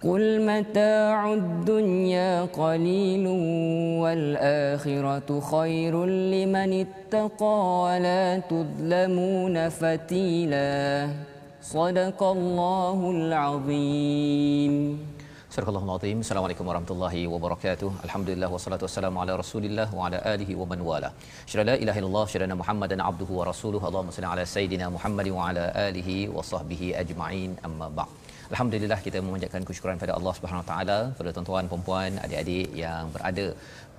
قل متاع الدنيا قليل والآخرة خير لمن اتقى ولا تظلمون فتيلا صدق الله العظيم. صدق الله العظيم. السلام عليكم ورحمة الله وبركاته. الحمد لله والصلاة والسلام على رسول الله وعلى آله ومن والاه. شرنا لا إله إلا الله شرنا محمدا عبده ورسوله. اللهم صل على سيدنا محمد وعلى آله وصحبه أجمعين. أما بعد. Alhamdulillah kita memanjatkan kesyukuran pada Allah Subhanahu Wa Taala. Pada tuan-tuan, puan-puan, adik-adik yang berada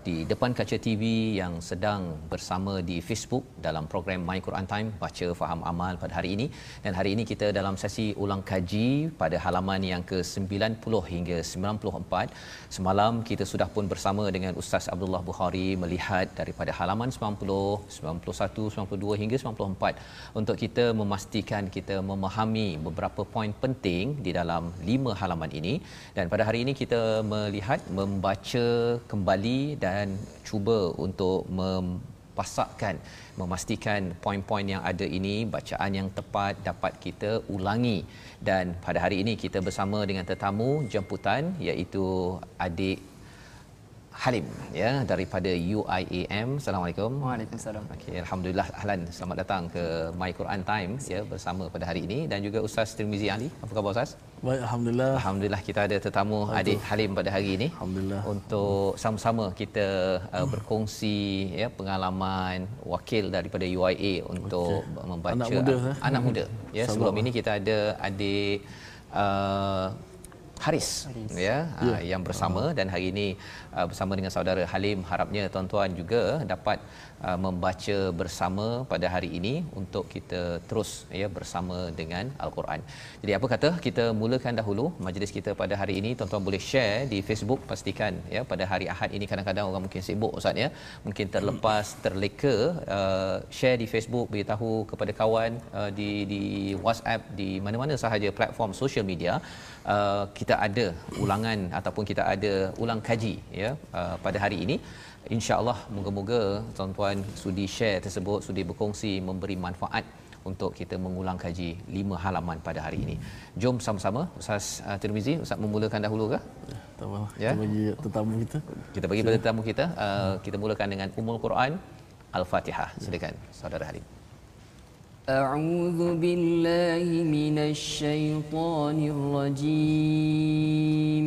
di depan kaca TV yang sedang bersama di Facebook dalam program My Quran Time baca faham amal pada hari ini. Dan hari ini kita dalam sesi ulang kaji pada halaman yang ke-90 hingga 94 semalam kita sudah pun bersama dengan Ustaz Abdullah Bukhari melihat daripada halaman 90 91 92 hingga 94 untuk kita memastikan kita memahami beberapa poin penting di dalam lima halaman ini. Dan pada hari ini kita melihat membaca kembali dan dan cuba untuk mempasakkan memastikan poin-poin yang ada ini bacaan yang tepat dapat kita ulangi. Dan pada hari ini kita bersama dengan tetamu jemputan iaitu adik Halim ya daripada UIAM. Assalamualaikum. Waalaikumsalam. Okey, alhamdulillah ahlan. Selamat datang ke My Quran Time ya bersama pada hari ini dan juga Ustaz Tirmizi Ali. Apa khabar Ustaz? Baik, alhamdulillah. Alhamdulillah kita ada tetamu Betul. adik Halim pada hari ini. Alhamdulillah. Untuk sama-sama kita uh, berkongsi ya pengalaman wakil daripada UIA untuk okay. membaca anak muda, uh, anak muda. Ya, sebelum ini kita ada adik uh, Haris, Haris. ya yeah. uh, yang bersama dan hari ini uh, bersama dengan saudara Halim harapnya tuan-tuan juga dapat uh, membaca bersama pada hari ini untuk kita terus ya bersama dengan al-Quran. Jadi apa kata? Kita mulakan dahulu majlis kita pada hari ini. Tuan-tuan boleh share di Facebook pastikan ya pada hari Ahad ini kadang-kadang orang mungkin sibuk ustaz ya. Mungkin terlepas terleka uh, share di Facebook beritahu kepada kawan uh, di di WhatsApp di mana-mana sahaja platform social media uh, kita ada ulangan ataupun kita ada ulang kaji ya uh, pada hari ini insyaallah moga-moga tuan-tuan sudi share tersebut sudi berkongsi memberi manfaat untuk kita mengulang kaji lima halaman pada hari ini. Jom sama-sama Ustaz uh, Tirmizi Ustaz memulakan dahulu ke? Ya. Kita bagi tetamu kita. Kita bagi pada tetamu kita. Uh, kita mulakan dengan Ummul Quran Al-Fatihah. Silakan saudara Halim. أعوذ بالله من الشيطان الرجيم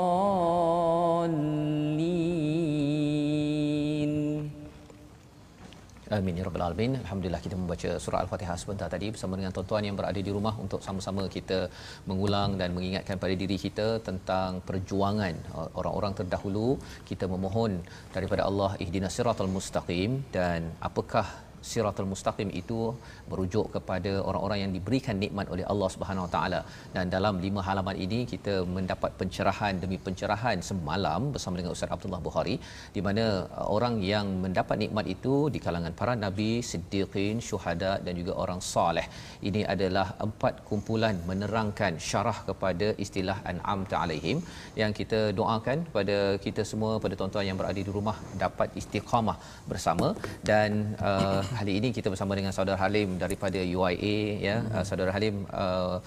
Amin ya rabbal alamin. Alhamdulillah kita membaca surah Al-Fatihah sebentar tadi bersama dengan tuan-tuan yang berada di rumah untuk sama-sama kita mengulang dan mengingatkan pada diri kita tentang perjuangan uh, orang-orang terdahulu. Kita memohon daripada Allah ihdinas siratal mustaqim dan apakah siratal mustaqim itu merujuk kepada orang-orang yang diberikan nikmat oleh Allah Subhanahu Wa Taala dan dalam lima halaman ini kita mendapat pencerahan demi pencerahan semalam bersama dengan Ustaz Abdullah Bukhari di mana uh, orang yang mendapat nikmat itu di kalangan para nabi, siddiqin, syuhada dan juga orang soleh. Ini adalah empat kumpulan menerangkan syarah kepada istilah an'am alaihim yang kita doakan kepada kita semua pada tuan-tuan yang berada di rumah dapat istiqamah bersama dan uh, hari ini kita bersama dengan saudara Halim daripada UIA ya. Hmm. uh, saudara Halim uh,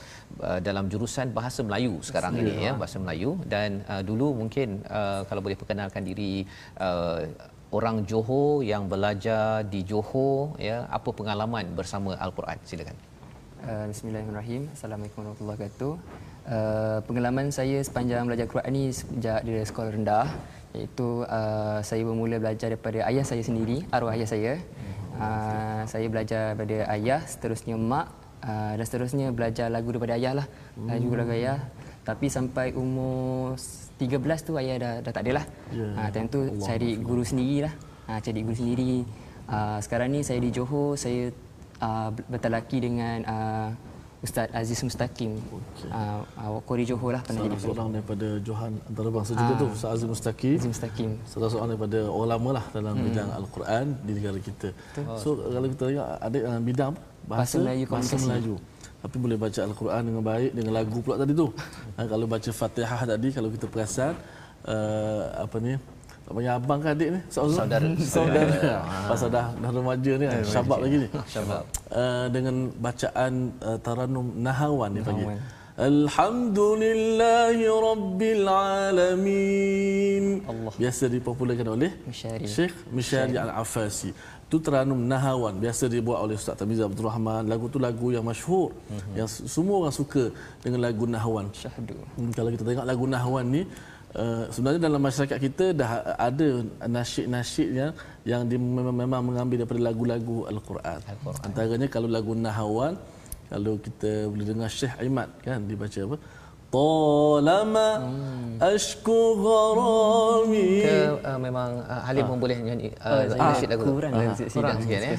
uh, dalam jurusan bahasa Melayu sekarang Mesti, ini ya bahasa Melayu. Dan uh, dulu mungkin uh, kalau boleh perkenalkan diri uh, orang Johor yang belajar di Johor ya apa pengalaman bersama Al-Quran? Silakan. Uh, Bismillahirrahmanirrahim. Assalamualaikum warahmatullahi wabarakatuh. Uh, pengalaman saya sepanjang belajar Quran ni sejak dari sekolah rendah iaitu uh, saya bermula belajar daripada ayah saya sendiri arwah ayah saya. Uh, saya belajar daripada ayah, seterusnya mak uh, dan seterusnya belajar lagu daripada ayah lah. Hmm. Lagu lagu ayah. Tapi sampai umur 13 tu ayah dah, dah tak ada lah. Yeah. Uh, time tu Allah cari guru sendiri lah. Uh, cari guru sendiri. Uh, sekarang ni saya di Johor, saya uh, bertalaki dengan uh, Ustaz Aziz Mustaqim. Okay. Uh, uh, Kori Johor lah pernah jadi. Seorang daripada Johan antarabangsa juga uh, tu Ustaz Aziz Mustaqim. Aziz Mustaqim. Salah seorang daripada ulama lah dalam hmm. bidang Al-Quran di negara kita. Betul. So kalau kita tengok ada dalam bidang bahasa, bahasa Melayu bahasa Melayu. Tapi boleh baca Al-Quran dengan baik dengan lagu pula tadi tu. ha, kalau baca Fatihah tadi kalau kita perasan uh, apa ni tak punya abang ke adik ni? Saudara. Saudara. Ah. Pasal dah, dah remaja ni kan. Syabab lagi ni. Syabab. Uh, dengan bacaan uh, Taranum Nahawan ni pagi. Alhamdulillahi Rabbil Alamin. Allah. Biasa dipopularkan oleh Mishari. Syekh Mishari Al-Afasi. Itu Taranum Nahawan. Biasa dibuat oleh Ustaz Tamiz Abdul Rahman. Lagu tu lagu yang masyhur. Uh-huh. Yang semua orang suka dengan lagu Nahawan. Syahdu. Hmm, kalau kita tengok lagu Nahawan ni, Uh, sebenarnya dalam masyarakat kita dah ada nasyid-nasyid yang yang memang, memang mengambil daripada lagu-lagu Al-Quran. Al-Quran. Antaranya kalau lagu Nahawan, kalau kita boleh dengar Syekh Aimat kan dibaca apa? Talama hmm. ashku gharami. Ke uh, memang uh, Halim pun boleh nyanyi uh, nasyid lagu. Quran uh, sidang sikit ya.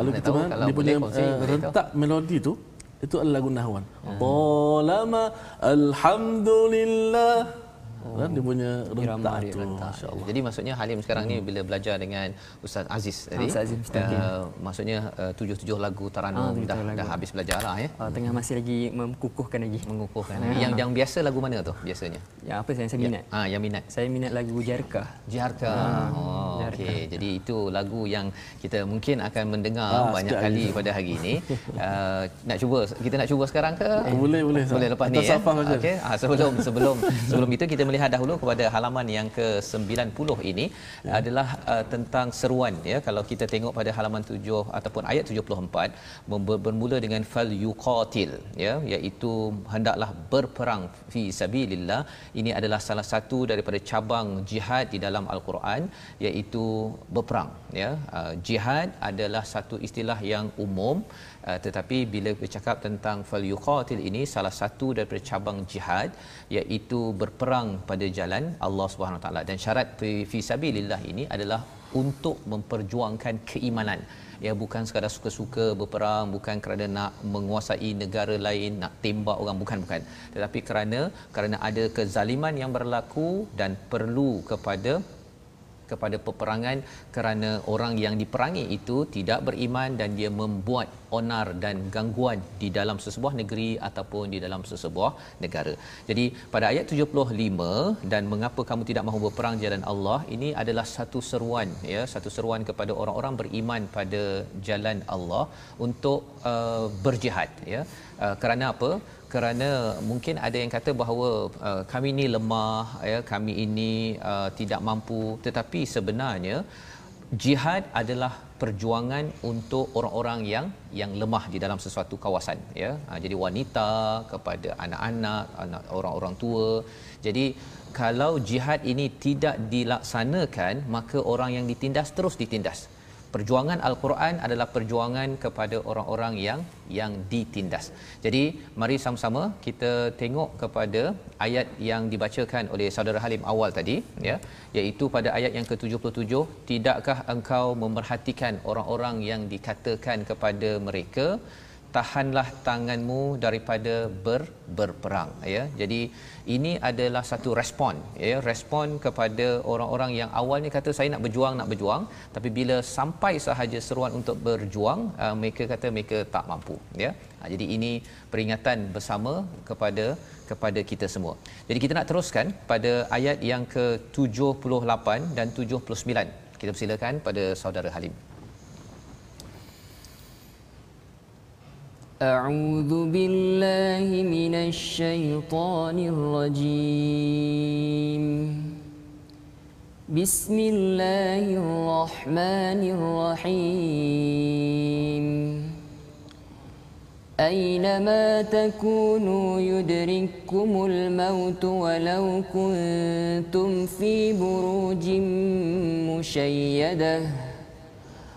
Kalau kita tahu, kalau dia punya uh, rentak melodi tu itu adalah lagu Nahawan. Hmm. Talama alhamdulillah Oh. Kan dia punya rentak tu. Masya-Allah. Jadi maksudnya Halim sekarang hmm. ni bila belajar dengan Ustaz Aziz tadi. Ustaz Aziz uh, maksudnya uh, tujuh-tujuh lagu Taranum ah, dah lagu. dah habis belajar lah ya. Uh, tengah masih lagi mengukuhkan lagi. Mengukuhkan. Uh. Yang yang biasa lagu mana tu biasanya? Yang apa saya, saya minat? Ya. Ah, yang minat. Saya minat lagu Jarka. Jarka. Uh, oh, okey. Jadi itu lagu yang kita mungkin akan mendengar ah, banyak kali pada hari ini. Uh, nak cuba kita nak cuba sekarang ke? Eh, boleh boleh. Boleh lepas Atas ni ya. Okey. Ah, sebelum sebelum sebelum itu kita melihat dahulu kepada halaman yang ke-90 ini ya. adalah uh, tentang seruan ya. Kalau kita tengok pada halaman 7 ataupun ayat 74 bermula dengan fal yuqatil ya. Iaitu hendaklah berperang fi sabilillah. Ini adalah salah satu daripada cabang jihad di dalam al-Quran iaitu berperang ya. Uh, jihad adalah satu istilah yang umum Uh, tetapi bila bercakap tentang fal yuqatil ini salah satu daripada cabang jihad iaitu berperang pada jalan Allah Subhanahu taala. Dan syarat fi sabilillah ini adalah untuk memperjuangkan keimanan. Ya bukan sekadar suka-suka berperang bukan kerana nak menguasai negara lain nak tembak orang bukan bukan. Tetapi kerana kerana ada kezaliman yang berlaku dan perlu kepada kepada peperangan kerana orang yang diperangi itu tidak beriman dan dia membuat onar dan gangguan di dalam sesebuah negeri ataupun di dalam sesebuah negara. Jadi pada ayat 75 dan mengapa kamu tidak mahu berperang jalan Allah ini adalah satu seruan ya satu seruan kepada orang-orang beriman pada jalan Allah untuk uh, berjihad ya. Uh, kerana apa? kerana mungkin ada yang kata bahawa uh, kami ini lemah ya kami ini uh, tidak mampu. Tetapi sebenarnya jihad adalah perjuangan untuk orang-orang yang yang lemah di dalam sesuatu kawasan ya. Ha, jadi wanita kepada anak-anak anak orang-orang tua. Jadi kalau jihad ini tidak dilaksanakan maka orang yang ditindas terus ditindas perjuangan al-Quran adalah perjuangan kepada orang-orang yang yang ditindas. Jadi mari sama-sama kita tengok kepada ayat yang dibacakan oleh saudara Halim awal tadi ya iaitu pada ayat yang ke-77 tidakkah engkau memerhatikan orang-orang yang dikatakan kepada mereka tahanlah tanganmu daripada ber, berperang ya. Jadi ini adalah satu respon ya. Respon kepada orang-orang yang awalnya kata saya nak berjuang nak berjuang. Tapi bila sampai sahaja seruan untuk berjuang uh, mereka kata mereka tak mampu ya. Ha, jadi ini peringatan bersama kepada kepada kita semua. Jadi kita nak teruskan pada ayat yang ke-78 dan 79 kita persilakan pada saudara Halim أعوذ بالله من الشيطان الرجيم. بسم الله الرحمن الرحيم. أينما تكونوا يدرككم الموت ولو كنتم في بروج مشيدة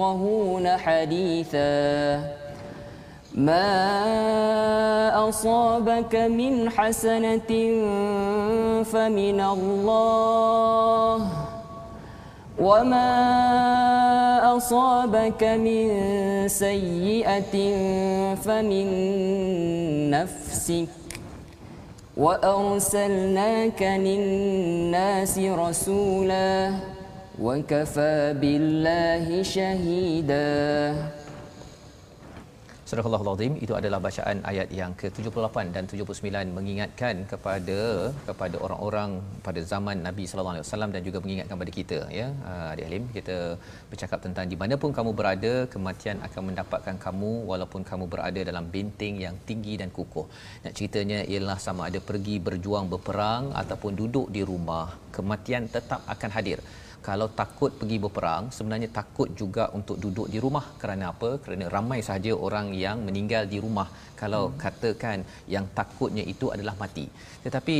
يفقهون حديثا. ما أصابك من حسنة فمن الله. وما أصابك من سيئة فمن نفسك. وأرسلناك للناس رسولا. وكفى بالله شهيدا Surah Al-Azim itu adalah bacaan ayat yang ke-78 dan 79 mengingatkan kepada kepada orang-orang pada zaman Nabi sallallahu alaihi wasallam dan juga mengingatkan kepada kita ya ah, Adik Halim kita bercakap tentang di mana pun kamu berada kematian akan mendapatkan kamu walaupun kamu berada dalam benteng yang tinggi dan kukuh. Nak ceritanya ialah sama ada pergi berjuang berperang ataupun duduk di rumah kematian tetap akan hadir kalau takut pergi berperang sebenarnya takut juga untuk duduk di rumah. Kerana apa? Kerana ramai sahaja orang yang meninggal di rumah. Kalau hmm. katakan yang takutnya itu adalah mati. Tetapi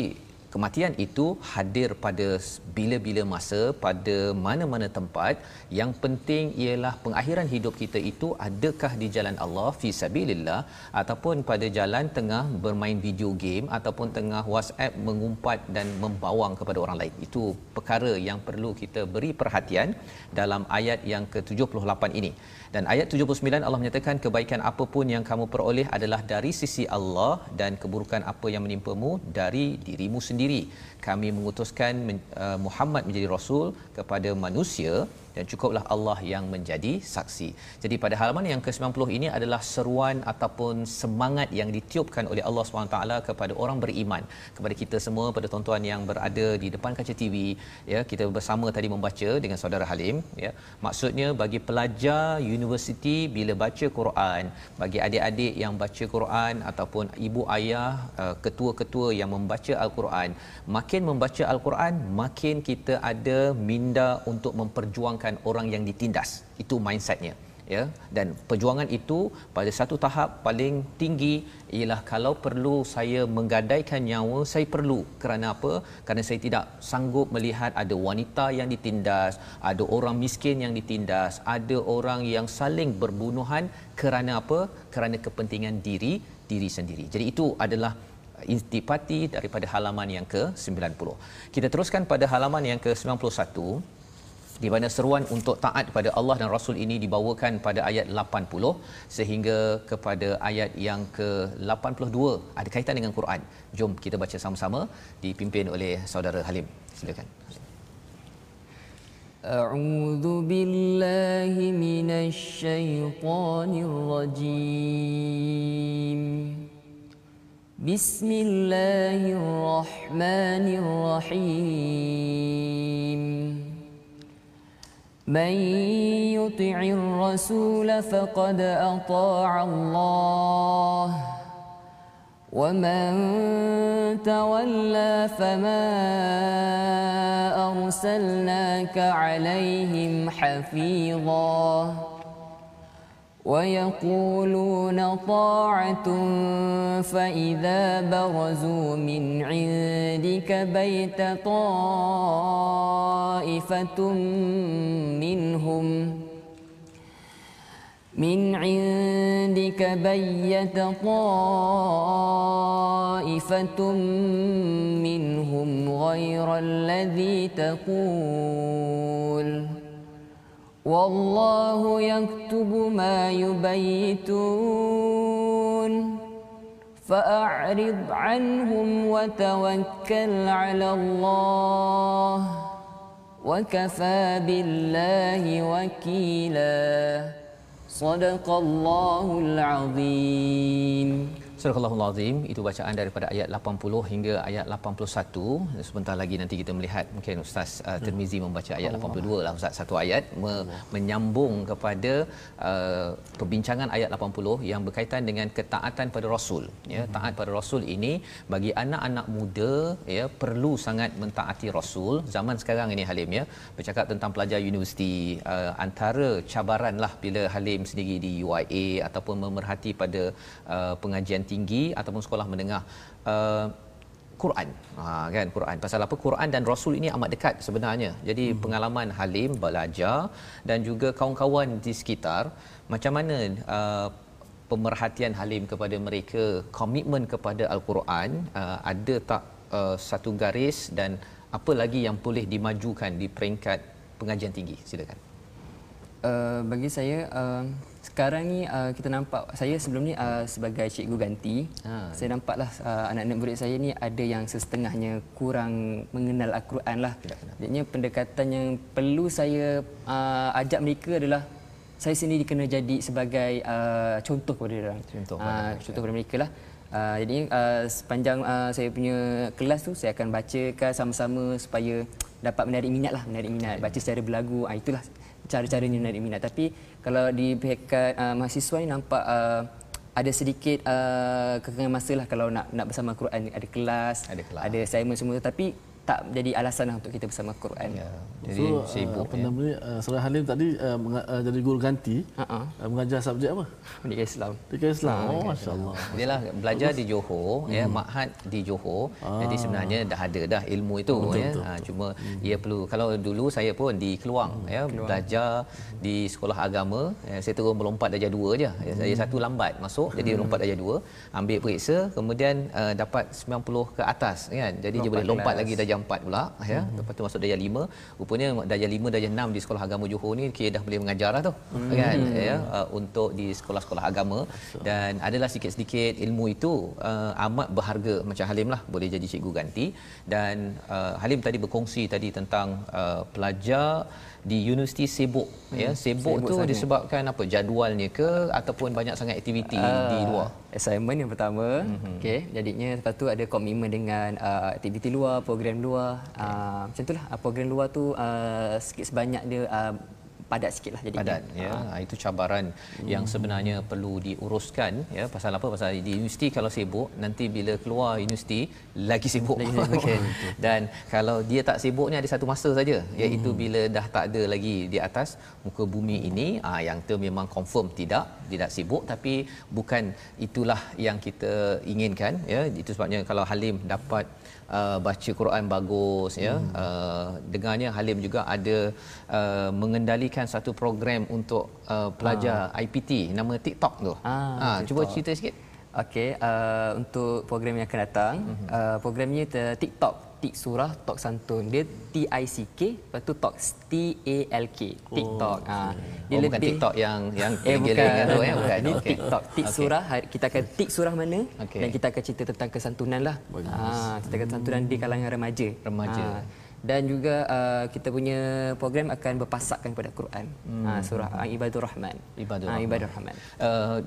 kematian itu hadir pada bila-bila masa pada mana-mana tempat. Yang penting ialah pengakhiran hidup kita itu adakah di jalan Allah fi sabilillah ataupun pada jalan tengah bermain video game ataupun tengah WhatsApp mengumpat dan membawang kepada orang lain. Itu perkara yang perlu kita beri perhatian dalam ayat yang ke-78 ini dan ayat 79 Allah menyatakan kebaikan apapun yang kamu peroleh adalah dari sisi Allah dan keburukan apa yang menimpamu dari dirimu sendiri. Kami mengutuskan uh, Muhammad menjadi rasul kepada manusia dan cukuplah Allah yang menjadi saksi. Jadi pada halaman yang ke-90 ini adalah seruan ataupun semangat yang ditiupkan oleh Allah SWT kepada orang beriman, kepada kita semua, pada tuan-tuan yang berada di depan kaca TV, ya, kita bersama tadi membaca dengan saudara Halim, ya. Maksudnya bagi pelajar universiti bila baca Quran, bagi adik-adik yang baca Quran ataupun ibu ayah, uh, ketua-ketua yang membaca Al-Quran, makin membaca Al-Quran, makin kita ada minda untuk memperjuangkan menyelamatkan orang yang ditindas. Itu mindsetnya ya. Dan perjuangan itu pada satu tahap paling tinggi ialah kalau perlu saya menggadaikan nyawa saya perlu. Kerana apa? Kerana saya tidak sanggup melihat ada wanita yang ditindas ada orang miskin yang ditindas ada orang yang saling berbunuhan. Kerana apa? Kerana kepentingan diri diri sendiri. Jadi itu adalah intipati daripada halaman yang ke-90. Kita teruskan pada halaman yang ke-91 di mana seruan untuk taat kepada Allah dan Rasul ini dibawakan pada ayat 80 sehingga kepada ayat yang ke-82 ada kaitan dengan Quran. Jom kita baca sama-sama dipimpin oleh saudara Halim. Silakan. أعوذ بالله من الشيطان الرجيم بسم الله الرحمن الرحيم من يطع الرسول فقد أطاع الله. ومن تولى فما أرسلناك عليهم حفيظا. ويقولون طاعة فإذا برزوا من عندك بيت طائفة منهم. من عندك بيت طائفة منهم غير الذي تقول. والله يكتب ما يبيتون. فأعرض عنهم وتوكل على الله وكفى بالله وكيلا. صدق الله العظيم. Surah Al Azim itu bacaan daripada ayat 80 hingga ayat 81. Sebentar lagi nanti kita melihat mungkin Ustaz uh, Tirmizi membaca ayat 82 lah Ustaz satu ayat me- menyambung kepada uh, perbincangan ayat 80 yang berkaitan dengan ketaatan pada Rasul. Ya, hmm. taat pada Rasul ini bagi anak-anak muda ya perlu sangat mentaati Rasul. Zaman sekarang ini Halim ya bercakap tentang pelajar universiti uh, antara cabaran lah bila Halim sendiri di UIA ataupun memerhati pada uh, pengajian tinggi ataupun sekolah menengah uh, Quran. Ha kan Quran. Pasal apa Quran dan Rasul ini amat dekat sebenarnya. Jadi hmm. pengalaman Halim belajar dan juga kawan-kawan di sekitar macam mana uh, pemerhatian Halim kepada mereka, komitmen kepada Al-Quran, uh, ada tak uh, satu garis dan apa lagi yang boleh dimajukan di peringkat pengajian tinggi? Silakan. Uh, bagi saya uh, sekarang ni uh, kita nampak saya sebelum ni uh, sebagai cikgu ganti ha. saya nampaklah uh, anak-anak murid saya ni ada yang setengahnya kurang mengenal al-Quran lah. Jadinya pendekatan yang perlu saya uh, ajak mereka adalah saya sendiri kena jadi sebagai uh, contoh kepada mereka. Contoh, uh, contoh kepada mereka lah. Uh, jadi uh, sepanjang uh, saya punya kelas tu saya akan bacakan sama-sama supaya dapat menarik minat lah, menarik minat. Baca secara berlagu, uh, itulah cara-caranya menarik minat. Tapi kalau di pihak uh, mahasiswa ni nampak uh, ada sedikit uh, kekangan masa lah kalau nak nak bersama Quran ada kelas, ada, kelas. ada assignment semua tapi tak jadi alasan lah untuk kita bersama Quran. Ya. Jadi so, sibuk. Apa ya. nama ni? Uh, Surah Halim tadi uh, uh, jadi guru ganti. Uh-huh. Uh, mengajar subjek apa? Pendidikan Islam. Pendidikan Islam. Uh, oh, masya-Allah. Dia lah belajar di Johor, hmm. ya, Ma'had di Johor. Ah. Jadi sebenarnya dah ada dah ilmu itu betul, ya. Betul. Uh, cuma hmm. ia perlu kalau dulu saya pun di Keluang hmm. ya, Keluang. belajar hmm. di sekolah agama, ya, saya turun melompat darjah 2 je. Ya, saya hmm. satu lambat masuk hmm. jadi lompat darjah 2, ambil periksa kemudian uh, dapat 90 ke atas kan. Jadi lompat dia boleh lompat kelas. lagi darjah 4 pula ya. Hmm. Lepas tu masuk darjah 5. Rupanya darjah 5 darjah 6 di sekolah agama Johor ni kira dah boleh mengajar lah tu. Hmm. Kan ya uh, untuk di sekolah-sekolah agama dan adalah sikit-sikit ilmu itu uh, amat berharga macam Halim lah boleh jadi cikgu ganti dan uh, Halim tadi berkongsi tadi tentang uh, pelajar di universiti sibuk hmm. ya sibuk, sibuk tu sangat. disebabkan apa jadualnya ke ataupun banyak sangat aktiviti uh, di luar assignment yang pertama mm-hmm. okey jadinya lepas tu ada komitmen dengan uh, aktiviti luar program luar okay. uh, macam itulah uh, program luar tu uh, sikit sebanyak dia uh, padat sikitlah jadi padat ya ha. itu cabaran hmm. yang sebenarnya perlu diuruskan ya pasal apa pasal di universiti kalau sibuk nanti bila keluar universiti lagi sibuk, lagi sibuk. okay. dan kalau dia tak sibuk ni ada satu masa saja iaitu hmm. bila dah tak ada lagi di atas muka bumi ini ah yang tu memang confirm tidak tidak sibuk tapi bukan itulah yang kita inginkan ya itu sebabnya kalau Halim dapat uh, baca Quran bagus ya hmm. uh, dengarnya Halim juga ada uh, mengendalikan satu program untuk uh, pelajar ah. IPT nama TikTok tu ah, ha TikTok. cuba cerita sikit okey uh, untuk program yang akan datang hmm uh, programnya TikTok tik surah tok santun. Dia T I C K lepas tu tok T A L K TikTok. Oh, ha dia oh, lebih bukan TikTok yang yang eh, bukan, tu eh? Bukan okay. TikTok. Tik okay. surah kita akan tik surah mana okay. dan kita akan cerita tentang kesantunan lah. Ha kita akan kesantunan di kalangan remaja. Remaja. Ha dan juga uh, kita punya program akan berpasakkan kepada Quran hmm. uh, surah uh, Ibadur Rahman Ibadur uh, Rahman, Ibadur Rahman. Uh,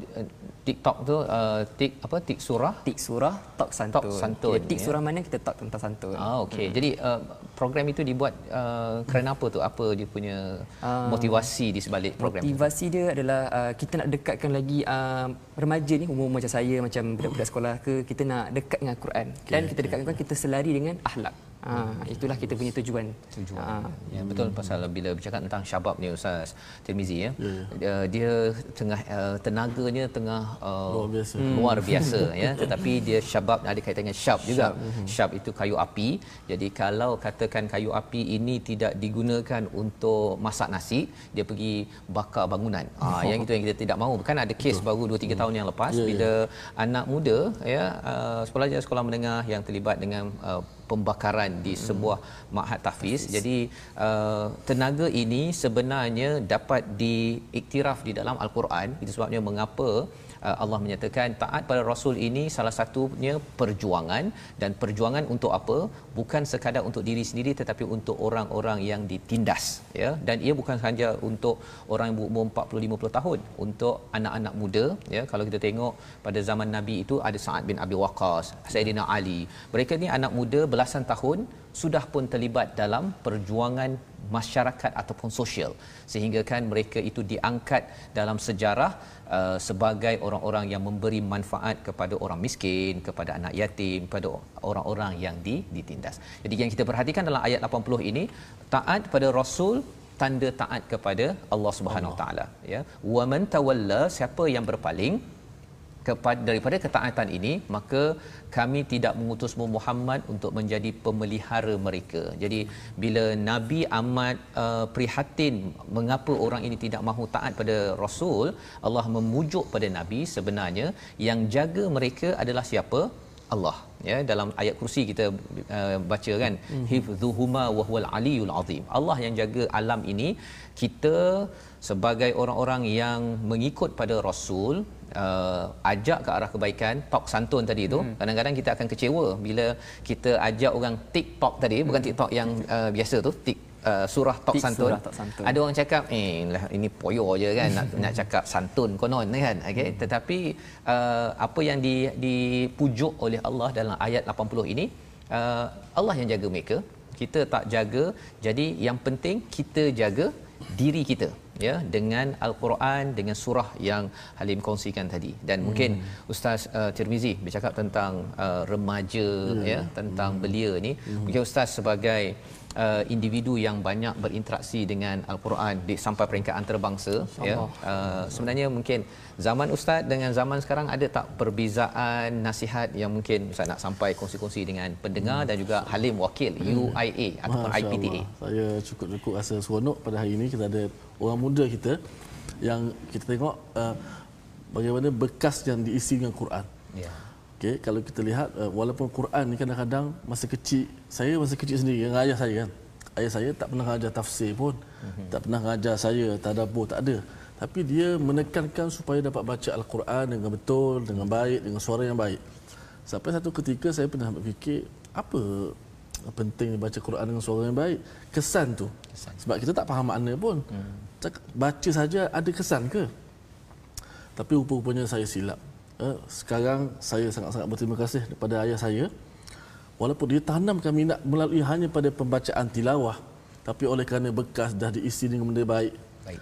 TikTok tu uh, tik apa tik surah tik surah tok santun, tok santun Jadi, tik ya. surah mana kita tok tentang santun ah okey hmm. jadi uh, program itu dibuat uh, kerana apa tu apa dia punya uh, motivasi di sebalik program motivasi itu? dia adalah uh, kita nak dekatkan lagi uh, remaja ni umur macam saya macam budak-budak sekolah ke kita nak dekat dengan Quran okay. dan kita dekatkan kita selari dengan akhlak Ha, itulah kita punya tujuan. Tujuan. Ha. Ya betul pasal bila bercakap tentang syabab ni Ustaz Tirmizi ya. ya, ya. Dia tengah uh, tenaganya tengah uh, luar biasa. Hmm. Luar biasa ya tetapi dia syabab ada kaitan dengan syab juga. Syab, mhm. syab itu kayu api. Jadi kalau katakan kayu api ini tidak digunakan untuk masak nasi, dia pergi bakar bangunan. Ah ha, yang itu yang kita tidak mahu. Bukan ada kes baru 2 3 hmm. tahun yang lepas ya, bila ya. anak muda ya uh, sekolah sekolah menengah yang terlibat dengan uh, pembakaran di sebuah ma'had tahfiz. Jadi uh, tenaga ini sebenarnya dapat diiktiraf di dalam al-Quran. Itu sebabnya mengapa uh, Allah menyatakan taat pada rasul ini salah satunya perjuangan. Dan perjuangan untuk apa? Bukan sekadar untuk diri sendiri tetapi untuk orang-orang yang ditindas ya. Dan ia bukan sahaja untuk orang yang berumur 40 50 tahun untuk anak-anak muda ya. Kalau kita tengok pada zaman nabi itu ada Sa'ad bin Abi Waqqas Sayyidina Ali. Mereka ni anak muda belasan tahun sudah pun terlibat dalam perjuangan masyarakat ataupun sosial sehingga kan mereka itu diangkat dalam sejarah uh, sebagai orang-orang yang memberi manfaat kepada orang miskin kepada anak yatim kepada orang-orang yang ditindas. Jadi yang kita perhatikan dalam ayat 80 ini taat pada rasul tanda taat kepada Allah Subhanahu Wa Taala ya. Wa man tawalla siapa yang berpaling kepada daripada ketaatan ini maka kami tidak mengutus Muhammad untuk menjadi pemelihara mereka. Jadi bila Nabi amat uh, prihatin mengapa orang ini tidak mahu taat pada Rasul, Allah memujuk pada Nabi sebenarnya yang jaga mereka adalah siapa? Allah ya dalam ayat kursi kita uh, baca kan mm-hmm. hifdhuhuma wa huwal aliyul azim Allah yang jaga alam ini kita sebagai orang-orang yang mengikut pada rasul uh, ajak ke arah kebaikan talk santun tadi tu hmm. kadang-kadang kita akan kecewa bila kita ajak orang TikTok tadi hmm. bukan TikTok yang uh, biasa tu tik Uh, surah tok santun. surah tok santun ada orang cakap eh lah, ini poyo je kan nak nak cakap santun konon kan okey hmm. tetapi uh, apa yang di dipujuk oleh Allah dalam ayat 80 ini uh, Allah yang jaga mereka kita tak jaga jadi yang penting kita jaga diri kita ya dengan al-Quran dengan surah yang Halim kongsikan tadi dan hmm. mungkin ustaz uh, Tirmizi bercakap tentang uh, remaja hmm. ya tentang hmm. belia ni hmm. mungkin ustaz sebagai uh, individu yang banyak berinteraksi dengan al-Quran di sampai peringkat antarabangsa ya uh, sebenarnya mungkin zaman ustaz dengan zaman sekarang ada tak perbezaan nasihat yang mungkin ustaz nak sampai kongsi-kongsi dengan pendengar hmm. dan juga Halim wakil hmm. UIA ataupun Masya IPTA Allah. saya cukup-cukup rasa seronok pada hari ini kita ada orang muda kita yang kita tengok uh, bagaimana bekas yang diisi dengan Quran ya. Okay, kalau kita lihat uh, walaupun Quran ni kadang-kadang masa kecil saya masa kecil sendiri dengan ayah saya kan ayah saya tak pernah ajar tafsir pun mm-hmm. tak pernah ajar saya tadabbur tak ada tapi dia menekankan supaya dapat baca al-Quran dengan betul dengan baik dengan suara yang baik sampai satu ketika saya pernah berfikir apa penting baca Quran dengan suara yang baik kesan tu kesan. sebab kita tak faham makna pun hmm. Baca saja ada kesan ke? Tapi rupa-rupanya saya silap. Eh, sekarang saya sangat-sangat berterima kasih kepada ayah saya. Walaupun dia tanamkan minat melalui hanya pada pembacaan tilawah tapi oleh kerana bekas dah diisi dengan benda baik baik.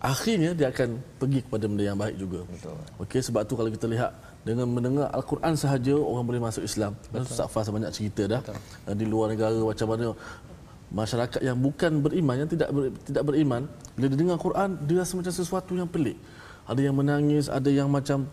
akhirnya dia akan pergi kepada benda yang baik juga. Betul. Okey sebab tu kalau kita lihat dengan mendengar al-Quran sahaja orang boleh masuk Islam. Dan Ustaz Fas banyak cerita dah. Betul. di luar negara macam mana masyarakat yang bukan beriman yang tidak ber, tidak beriman bila dia dengar Quran dia rasa macam sesuatu yang pelik ada yang menangis ada yang macam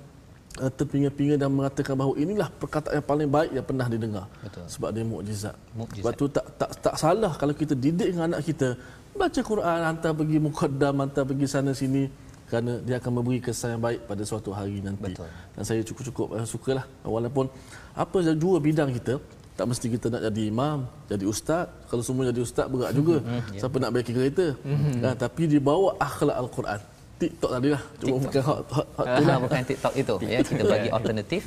uh, terpinga-pinga dan mengatakan bahawa inilah perkataan yang paling baik yang pernah didengar. Betul. Sebab dia mukjizat. Sebab tu tak, tak tak salah kalau kita didik dengan anak kita baca Quran, hantar pergi mukaddam, hantar pergi sana sini kerana dia akan memberi kesan yang baik pada suatu hari nanti. Betul. Dan saya cukup-cukup uh, sukalah walaupun apa jua bidang kita tak mesti kita nak jadi imam jadi ustaz kalau semua jadi ustaz berat juga mm-hmm. siapa nak baiki kereta mm-hmm. nah, tapi dibawa akhlak al-Quran TikTok tadi lah cuma TikTok. bukan hot, hot, hot uh, lah. bukan TikTok itu ya kita bagi alternatif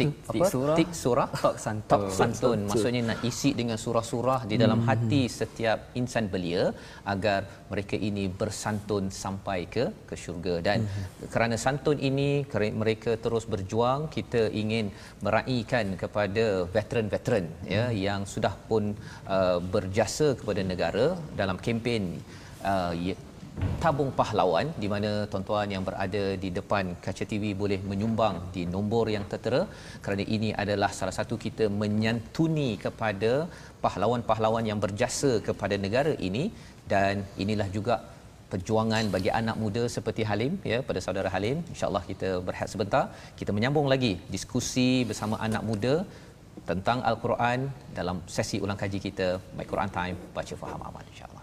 tik tik surah tik surah tok santun. tok santun maksudnya nak isi dengan surah-surah di dalam hmm. hati setiap insan belia agar mereka ini bersantun sampai ke ke syurga dan hmm. kerana santun ini mereka terus berjuang kita ingin meraihkan kepada veteran-veteran ya hmm. yang sudah pun uh, berjasa kepada negara dalam kempen uh, tabung pahlawan di mana tuan-tuan yang berada di depan kaca TV boleh menyumbang di nombor yang tertera. Kerana ini adalah salah satu kita menyantuni kepada pahlawan-pahlawan yang berjasa kepada negara ini. Dan inilah juga perjuangan bagi anak muda seperti Halim ya pada saudara Halim. Insyaallah kita berehat sebentar. Kita menyambung lagi diskusi bersama anak muda tentang al-Quran dalam sesi ulang kaji kita. My Quran Time baca faham amal insyaallah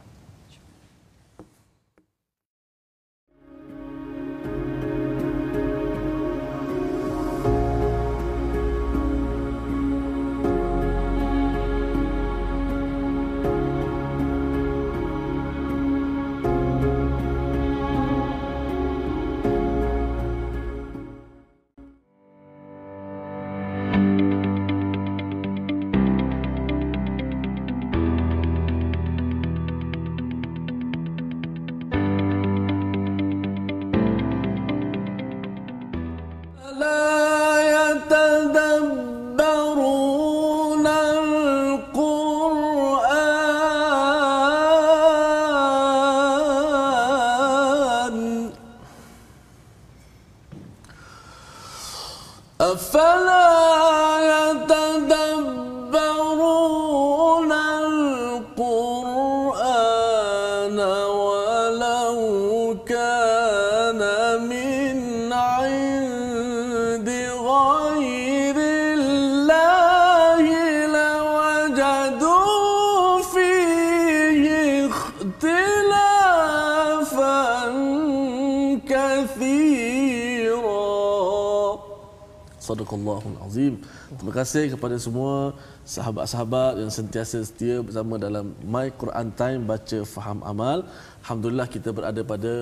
kasih kepada semua sahabat-sahabat yang sentiasa setia bersama dalam My Quran Time baca faham amal. Alhamdulillah kita berada pada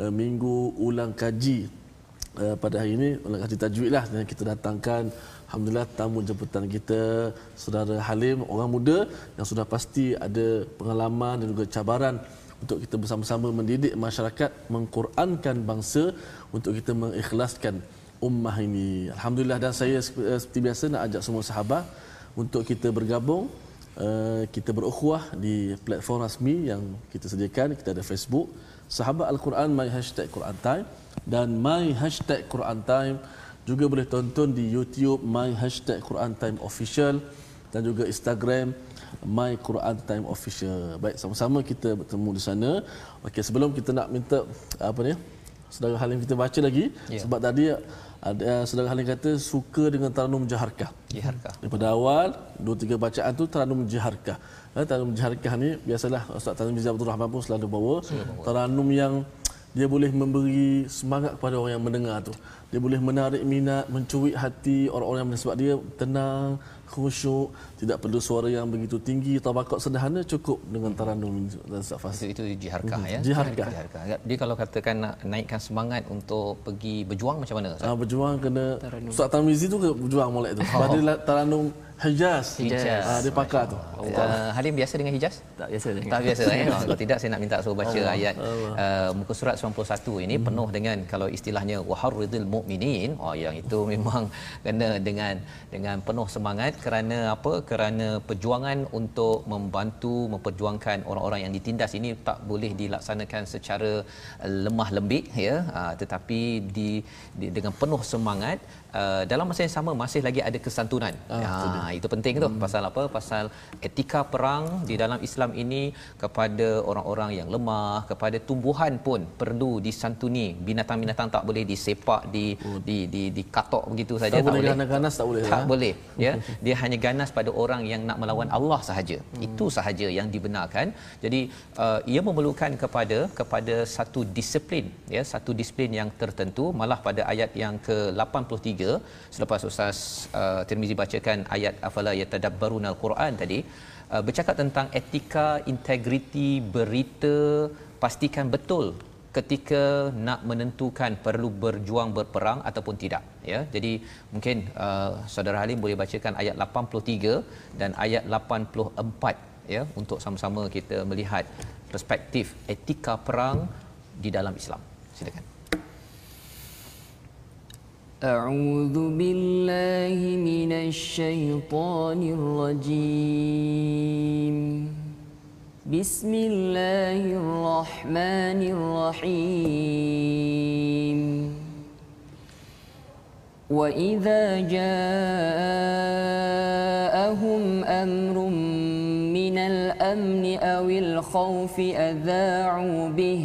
uh, minggu ulang kaji uh, pada hari ini ulang kaji tajwid lah yang kita datangkan Alhamdulillah tamu jemputan kita saudara Halim orang muda yang sudah pasti ada pengalaman dan juga cabaran untuk kita bersama-sama mendidik masyarakat mengqurankan bangsa untuk kita mengikhlaskan ummah ini. Alhamdulillah dan saya eh, seperti biasa nak ajak semua sahabat untuk kita bergabung eh, kita berukhuwah di platform rasmi yang kita sediakan. Kita ada Facebook Sahabat Al-Quran My Hashtag Quran Time dan My Hashtag Quran Time juga boleh tonton di YouTube My Hashtag Quran Time Official dan juga Instagram My Quran Time Official. Baik, sama-sama kita bertemu di sana. Okey, sebelum kita nak minta apa ni? Saudara Halim kita baca lagi yeah. sebab tadi ada uh, saudara Halim kata suka dengan taranum jaharkah. Jaharkah. Daripada awal dua tiga bacaan tu taranum jaharkah. Eh, taranum jaharkah ni biasalah Ustaz Tanzim Abdul Rahman pun selalu bawa taranum yang dia boleh memberi semangat kepada orang yang mendengar tu. Dia boleh menarik minat, mencuri hati orang-orang yang sebab dia tenang, khusyuk, tidak perlu suara yang begitu tinggi, tabaqat sederhana cukup dengan taranum dan safas. Itu, itu jiharkah hmm. ya. Jiharkah. jiharkah. Dia kalau katakan nak naikkan semangat untuk pergi berjuang macam mana? Ah, berjuang kena Ustaz Tamizi tu ke berjuang molek tu. Oh. Pada taranum Hijaz. Hijaz. Ah, dia pakar tu. Uh, Halim biasa dengan Hijaz? Tak biasa. Dengan. Tak biasa. ya? Kalau tidak, saya nak minta suruh baca Allah. ayat uh, muka surat 91 ini hmm. penuh dengan kalau istilahnya waharridil mu'minin. Oh, yang itu memang kena dengan dengan penuh semangat kerana apa? Kerana perjuangan untuk membantu memperjuangkan orang-orang yang ditindas ini tak boleh dilaksanakan secara lemah lembik ya, uh, tetapi di, di dengan penuh semangat Uh, dalam masa yang sama masih lagi ada kesantunan. Ah, ya, ha itu, ah, itu penting hmm. tu pasal apa? Pasal etika perang di dalam Islam ini kepada orang-orang yang lemah, kepada tumbuhan pun perlu disantuni. Binatang-binatang tak boleh disepak di oh. di di dikatok di begitu saja tak, tak boleh. Ganas tak boleh. Tak ha? boleh. Ya. Dia hanya ganas pada orang yang nak melawan hmm. Allah sahaja. Hmm. Itu sahaja yang dibenarkan. Jadi uh, ia memerlukan kepada kepada satu disiplin ya, satu disiplin yang tertentu malah pada ayat yang ke-83 3 selepas ustaz uh, Tirmizi bacakan ayat afala yatadabbarun al-Quran tadi uh, bercakap tentang etika integriti berita pastikan betul ketika nak menentukan perlu berjuang berperang ataupun tidak ya. Jadi mungkin uh, saudara Halim boleh bacakan ayat 83 dan ayat 84 ya untuk sama-sama kita melihat perspektif etika perang di dalam Islam. Silakan. أعوذ بالله من الشيطان الرجيم. بسم الله الرحمن الرحيم. وإذا جاءهم أمر من الأمن أو الخوف أذاعوا به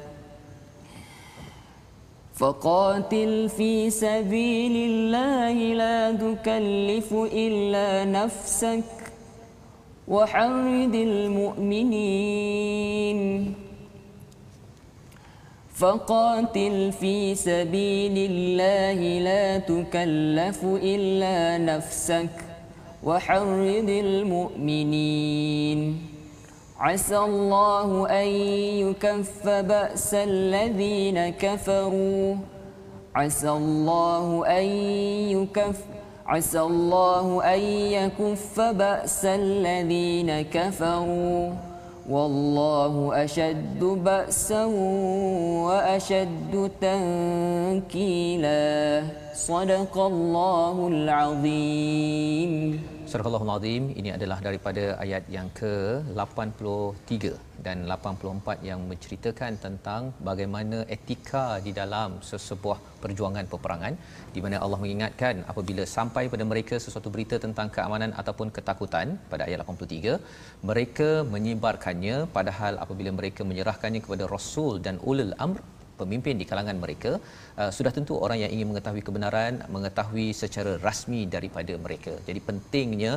فقاتل في سبيل الله لا تكلف إلا نفسك وحرد المؤمنين فقاتل في سبيل الله لا تكلف إلا نفسك وحرد المؤمنين عسى الله أن يكف بأس الذين كفروا. عسى الله أن يكف عسى الله أن يكف بأس الذين كفروا. والله أشد بأسا وأشد تنكيلا. صدق الله العظيم. Surah Al-Azim ini adalah daripada ayat yang ke-83 dan 84 yang menceritakan tentang bagaimana etika di dalam sesebuah perjuangan peperangan di mana Allah mengingatkan apabila sampai pada mereka sesuatu berita tentang keamanan ataupun ketakutan pada ayat 83 mereka menyebarkannya padahal apabila mereka menyerahkannya kepada rasul dan ulul amr pemimpin di kalangan mereka uh, sudah tentu orang yang ingin mengetahui kebenaran mengetahui secara rasmi daripada mereka. Jadi pentingnya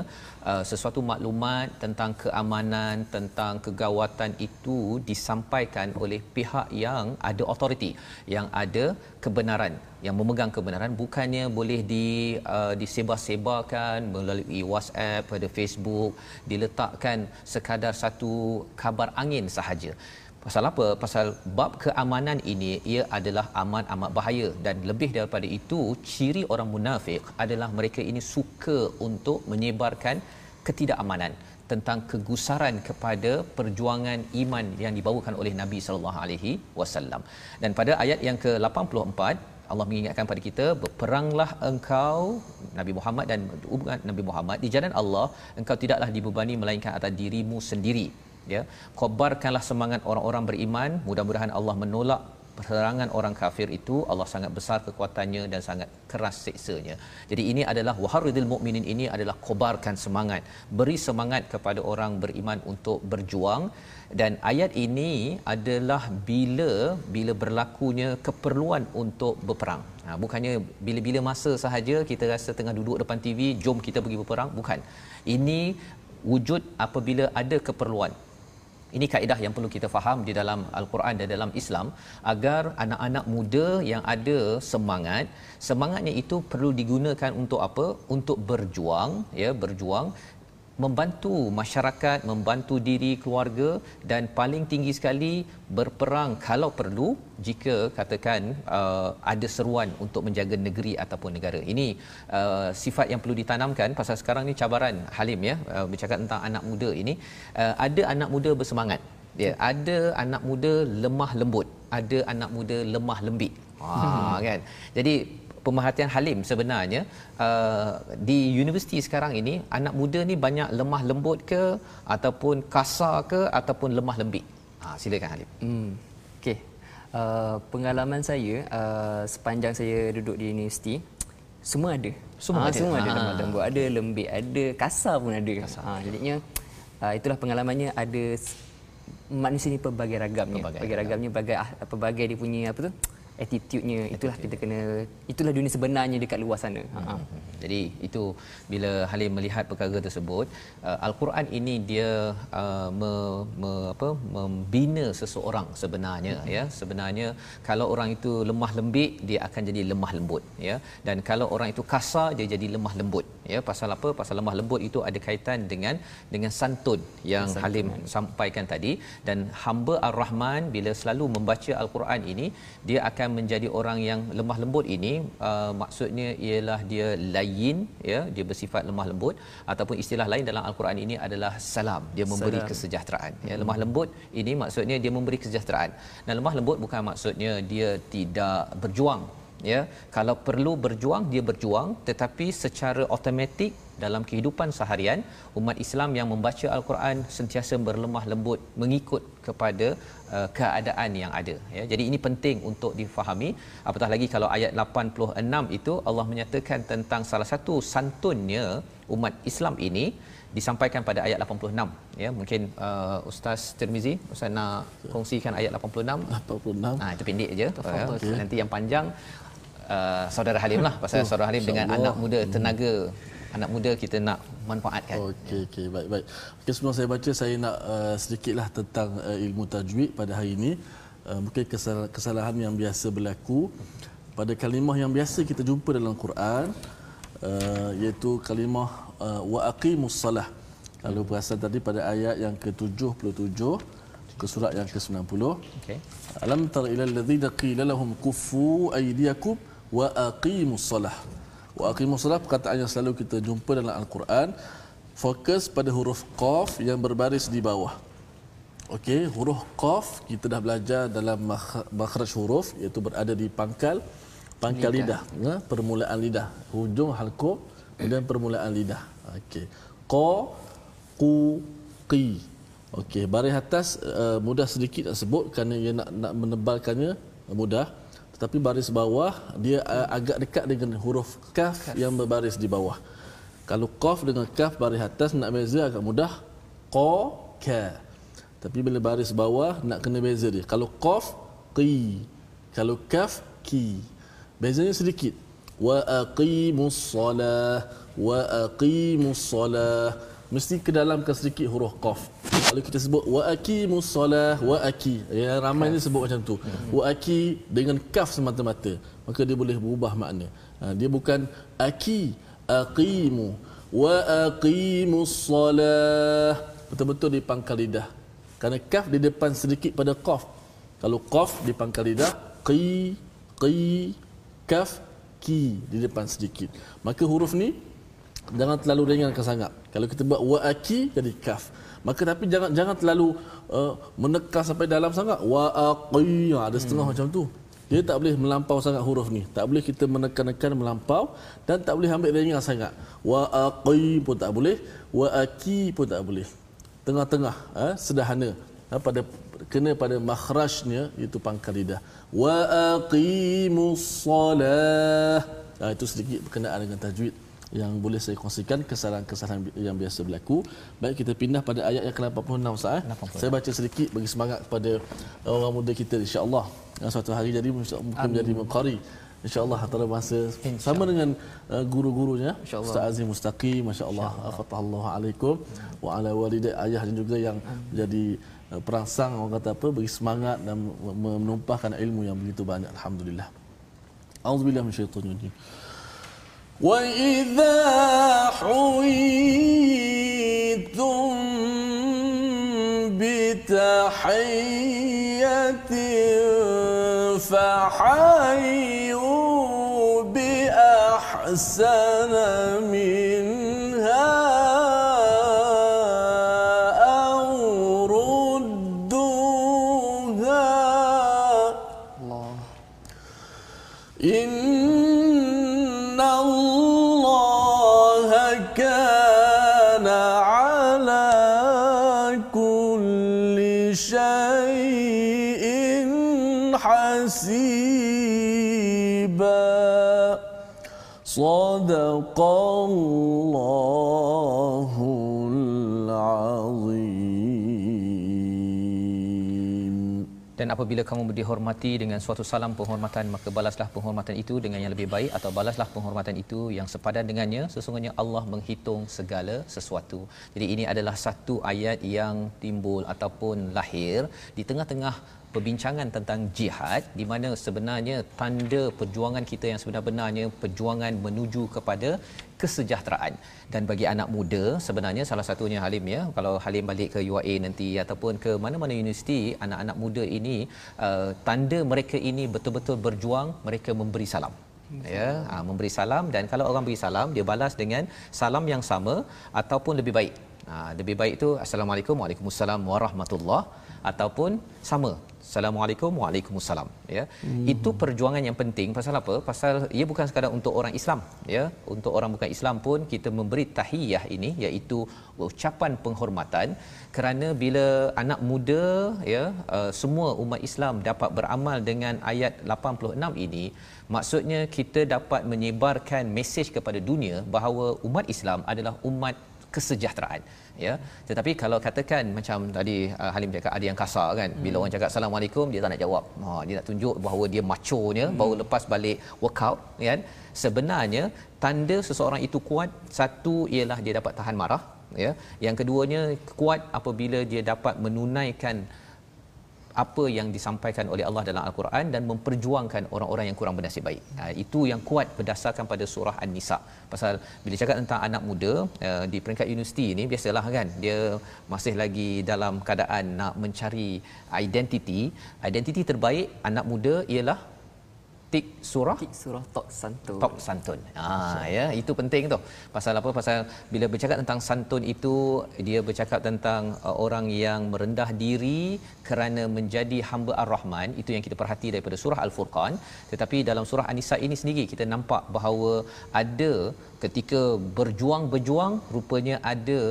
uh, sesuatu maklumat tentang keamanan tentang kegawatan itu disampaikan oleh pihak yang ada authority yang ada kebenaran yang memegang kebenaran. Bukannya boleh di uh, disebar-sebarkan melalui WhatsApp pada Facebook diletakkan sekadar satu kabar angin sahaja Pasal apa? Pasal bab keamanan ini ia adalah amat amat bahaya dan lebih daripada itu ciri orang munafik adalah mereka ini suka untuk menyebarkan ketidakamanan tentang kegusaran kepada perjuangan iman yang dibawakan oleh Nabi sallallahu alaihi wasallam. Dan pada ayat yang ke-84 Allah mengingatkan pada kita berperanglah engkau Nabi Muhammad dan Nabi Muhammad di jalan Allah engkau tidaklah dibebani melainkan atas dirimu sendiri ya. Kobarkanlah semangat orang-orang beriman. Mudah-mudahan Allah menolak perangan orang kafir itu. Allah sangat besar kekuatannya dan sangat keras siksanya. Jadi ini adalah waharidil mukminin ini adalah kobarkan semangat, beri semangat kepada orang beriman untuk berjuang. Dan ayat ini adalah bila bila berlakunya keperluan untuk berperang. Ha, bukannya bila-bila masa sahaja kita rasa tengah duduk depan TV, jom kita pergi berperang, bukan. Ini wujud apabila ada keperluan ini kaedah yang perlu kita faham di dalam al-Quran dan dalam Islam agar anak-anak muda yang ada semangat semangatnya itu perlu digunakan untuk apa? Untuk berjuang ya berjuang membantu masyarakat, membantu diri keluarga dan paling tinggi sekali berperang kalau perlu jika katakan uh, ada seruan untuk menjaga negeri ataupun negara. Ini uh, sifat yang perlu ditanamkan pasal sekarang ni cabaran Halim ya uh, bercakap tentang anak muda ini uh, ada anak muda bersemangat. Ya, ada anak muda lemah lembut, ada anak muda lemah lembik. Ha kan. Jadi pemerhatian Halim sebenarnya uh, di universiti sekarang ini anak muda ni banyak lemah lembut ke ataupun kasar ke ataupun lemah lembik. Ha silakan Halim. Hmm. Okey. Uh, pengalaman saya uh, sepanjang saya duduk di universiti semua ada. Semua ha, ada. Semua ada lemah lembut, ada lembik, ada kasar pun ada. Kasar. Ha jadinya uh, itulah pengalamannya ada manusia ni pelbagai ragamnya pelbagai ragamnya pelbagai ah, pelbagai dia punya apa tu attitude-nya itulah kita kena itulah dunia sebenarnya dekat luar sana. Hmm. Ha. Jadi itu bila Halim melihat perkara tersebut uh, al-Quran ini dia uh, me, me, apa membina seseorang sebenarnya hmm. ya. Sebenarnya kalau orang itu lemah lembik dia akan jadi lemah lembut ya. Dan kalau orang itu kasar dia jadi lemah lembut ya. Pasal apa? Pasal lemah lembut itu ada kaitan dengan dengan santun yang santun. Halim sampaikan tadi dan hamba ar-Rahman bila selalu membaca al-Quran ini dia akan akan menjadi orang yang lemah lembut ini uh, maksudnya ialah dia layin ya dia bersifat lemah lembut ataupun istilah lain dalam al-Quran ini adalah salam. Dia memberi salam. kesejahteraan ya. Lemah lembut ini maksudnya dia memberi kesejahteraan. Dan lemah lembut bukan maksudnya dia tidak berjuang ya. Kalau perlu berjuang dia berjuang tetapi secara automatik dalam kehidupan seharian umat Islam yang membaca al-Quran sentiasa berlemah lembut mengikut kepada uh, keadaan yang ada ya. Jadi ini penting untuk difahami. Apatah lagi kalau ayat 86 itu Allah menyatakan tentang salah satu santunnya umat Islam ini disampaikan pada ayat 86 ya. Mungkin uh, ustaz Tirmizi ustaz nak kongsikan ayat 86 86 ah itu pendek aje okay. nanti yang panjang uh, saudara Halim lah pasal oh, saudara Halim dengan anak muda tenaga. hmm. Anak muda kita nak manfaatkan. Okey okey baik baik. Okay, sebelum saya baca saya nak uh, sedikitlah tentang uh, ilmu tajwid pada hari ini. Uh, mungkin kesalahan, kesalahan yang biasa berlaku pada kalimah yang biasa kita jumpa dalam Quran uh, iaitu kalimah uh, wa aqimus salah. Kalau perasan tadi pada ayat yang ke-77 ke surat yang ke-90. Okey. Alam tara ila alladzina qila lahum kuffu aydiyakum wa aqimus salah. Wa aqimus salah perkataan yang selalu kita jumpa dalam al-Quran fokus pada huruf qaf yang berbaris di bawah. Okey, huruf qaf kita dah belajar dalam makhraj huruf iaitu berada di pangkal pangkal lidah, lidah ya, permulaan lidah, hujung halqum dan permulaan lidah. Okey. Qa qu qi Okey, baris atas uh, mudah sedikit nak sebut kerana ia nak nak menebalkannya mudah. Tetapi baris bawah dia uh, agak dekat dengan huruf kaf, kaf yang berbaris di bawah. Kalau qaf dengan kaf baris atas nak beza agak mudah. Qa ka. Tapi bila baris bawah nak kena beza dia. Kalau qaf qi. Kalau kaf ki. Bezanya sedikit. Wa aqimus salah wa aqimus salah mesti ke dalam ke sedikit huruf qaf. Kalau kita sebut wa aqimus solah wa aki, ya ramai ni sebut macam tu. Wa aki dengan kaf semata-mata, maka dia boleh berubah makna. Ha, dia bukan aki aqimu wa aqimus solah betul-betul di pangkal lidah. Kerana kaf di depan sedikit pada qaf. Kalau qaf di pangkal lidah, qi qi kaf ki di depan sedikit. Maka huruf ni jangan terlalu ringankan sangat. Kalau kita buat wa aki jadi kaf. Maka tapi jangan jangan terlalu uh, menekan sampai dalam sangat. Wa aqi ha, ada setengah hmm. macam tu. Dia tak boleh melampau sangat huruf ni. Tak boleh kita menekan-nekan melampau dan tak boleh ambil ringan sangat. Wa aqi pun tak boleh, wa aki pun tak boleh. Tengah-tengah, ha, sederhana. Ha, pada kena pada makhrajnya itu pangkal lidah. Wa aqimus salah. Ha, itu sedikit berkenaan dengan tajwid yang boleh saya kongsikan kesalahan-kesalahan yang biasa berlaku. Baik kita pindah pada ayat yang ke-86 Ustaz. Eh. Saya baca sedikit bagi semangat kepada orang muda kita insya-Allah. Yang suatu hari jadi mungkin menjadi muqari. InsyaAllah antara masa Insya sama dengan uh, guru-gurunya Ustaz Azim Mustaqim Masya-Allah Fatahallahu alaikum Wa ala walidah ayah dan juga yang menjadi uh, perangsang orang kata apa bagi semangat dan menumpahkan ilmu yang begitu banyak Alhamdulillah A'udzubillah minasyaitonir rajim وإذا حييتم بتحية فحيوا بأحسن منها صدق apabila kamu dihormati dengan suatu salam penghormatan maka balaslah penghormatan itu dengan yang lebih baik atau balaslah penghormatan itu yang sepadan dengannya. Sesungguhnya Allah menghitung segala sesuatu. Jadi ini adalah satu ayat yang timbul ataupun lahir di tengah-tengah perbincangan tentang jihad di mana sebenarnya tanda perjuangan kita yang sebenar-benarnya perjuangan menuju kepada kesejahteraan. Dan bagi anak muda sebenarnya salah satunya Halim ya kalau Halim balik ke UAE nanti ataupun ke mana-mana universiti anak-anak muda ini uh, tanda mereka ini betul-betul berjuang mereka memberi salam. Ya ha, memberi salam dan kalau orang beri salam dia balas dengan salam yang sama ataupun lebih baik. Ha, lebih baik itu assalamualaikum waalaikumsalam warahmatullahi ataupun sama Assalamualaikum Waalaikumsalam ya. Hmm. Itu perjuangan yang penting pasal apa? Pasal ia bukan sekadar untuk orang Islam ya. Untuk orang bukan Islam pun kita memberi tahiyah ini iaitu ucapan penghormatan kerana bila anak muda ya uh, semua umat Islam dapat beramal dengan ayat 86 ini maksudnya kita dapat menyebarkan mesej kepada dunia bahawa umat Islam adalah umat kesejahteraan ya. Tetapi kalau katakan macam tadi uh, Halim cakap ada yang kasar kan. Bila hmm. orang cakap assalamualaikum dia tak nak jawab. Ha dia nak tunjuk bahawa dia machonya hmm. baru lepas balik workout kan. Sebenarnya tanda seseorang itu kuat satu ialah dia dapat tahan marah ya. Yang keduanya kuat apabila dia dapat menunaikan apa yang disampaikan oleh Allah dalam Al-Quran dan memperjuangkan orang-orang yang kurang bernasib baik. Ha, itu yang kuat berdasarkan pada surah An-Nisa. Pasal bila cakap tentang anak muda uh, di peringkat universiti ini biasalah kan dia masih lagi dalam keadaan nak mencari identiti. Identiti terbaik anak muda ialah tik surah? Tik surah tok santun. Tok santun. Ha ya itu penting tu. Pasal apa? Pasal bila bercakap tentang santun itu dia bercakap tentang uh, orang yang merendah diri kerana menjadi hamba ar-rahman. Itu yang kita perhati daripada surah al-furqan. Tetapi dalam surah an-nisa ini sendiri kita nampak bahawa ada ketika berjuang-berjuang rupanya ada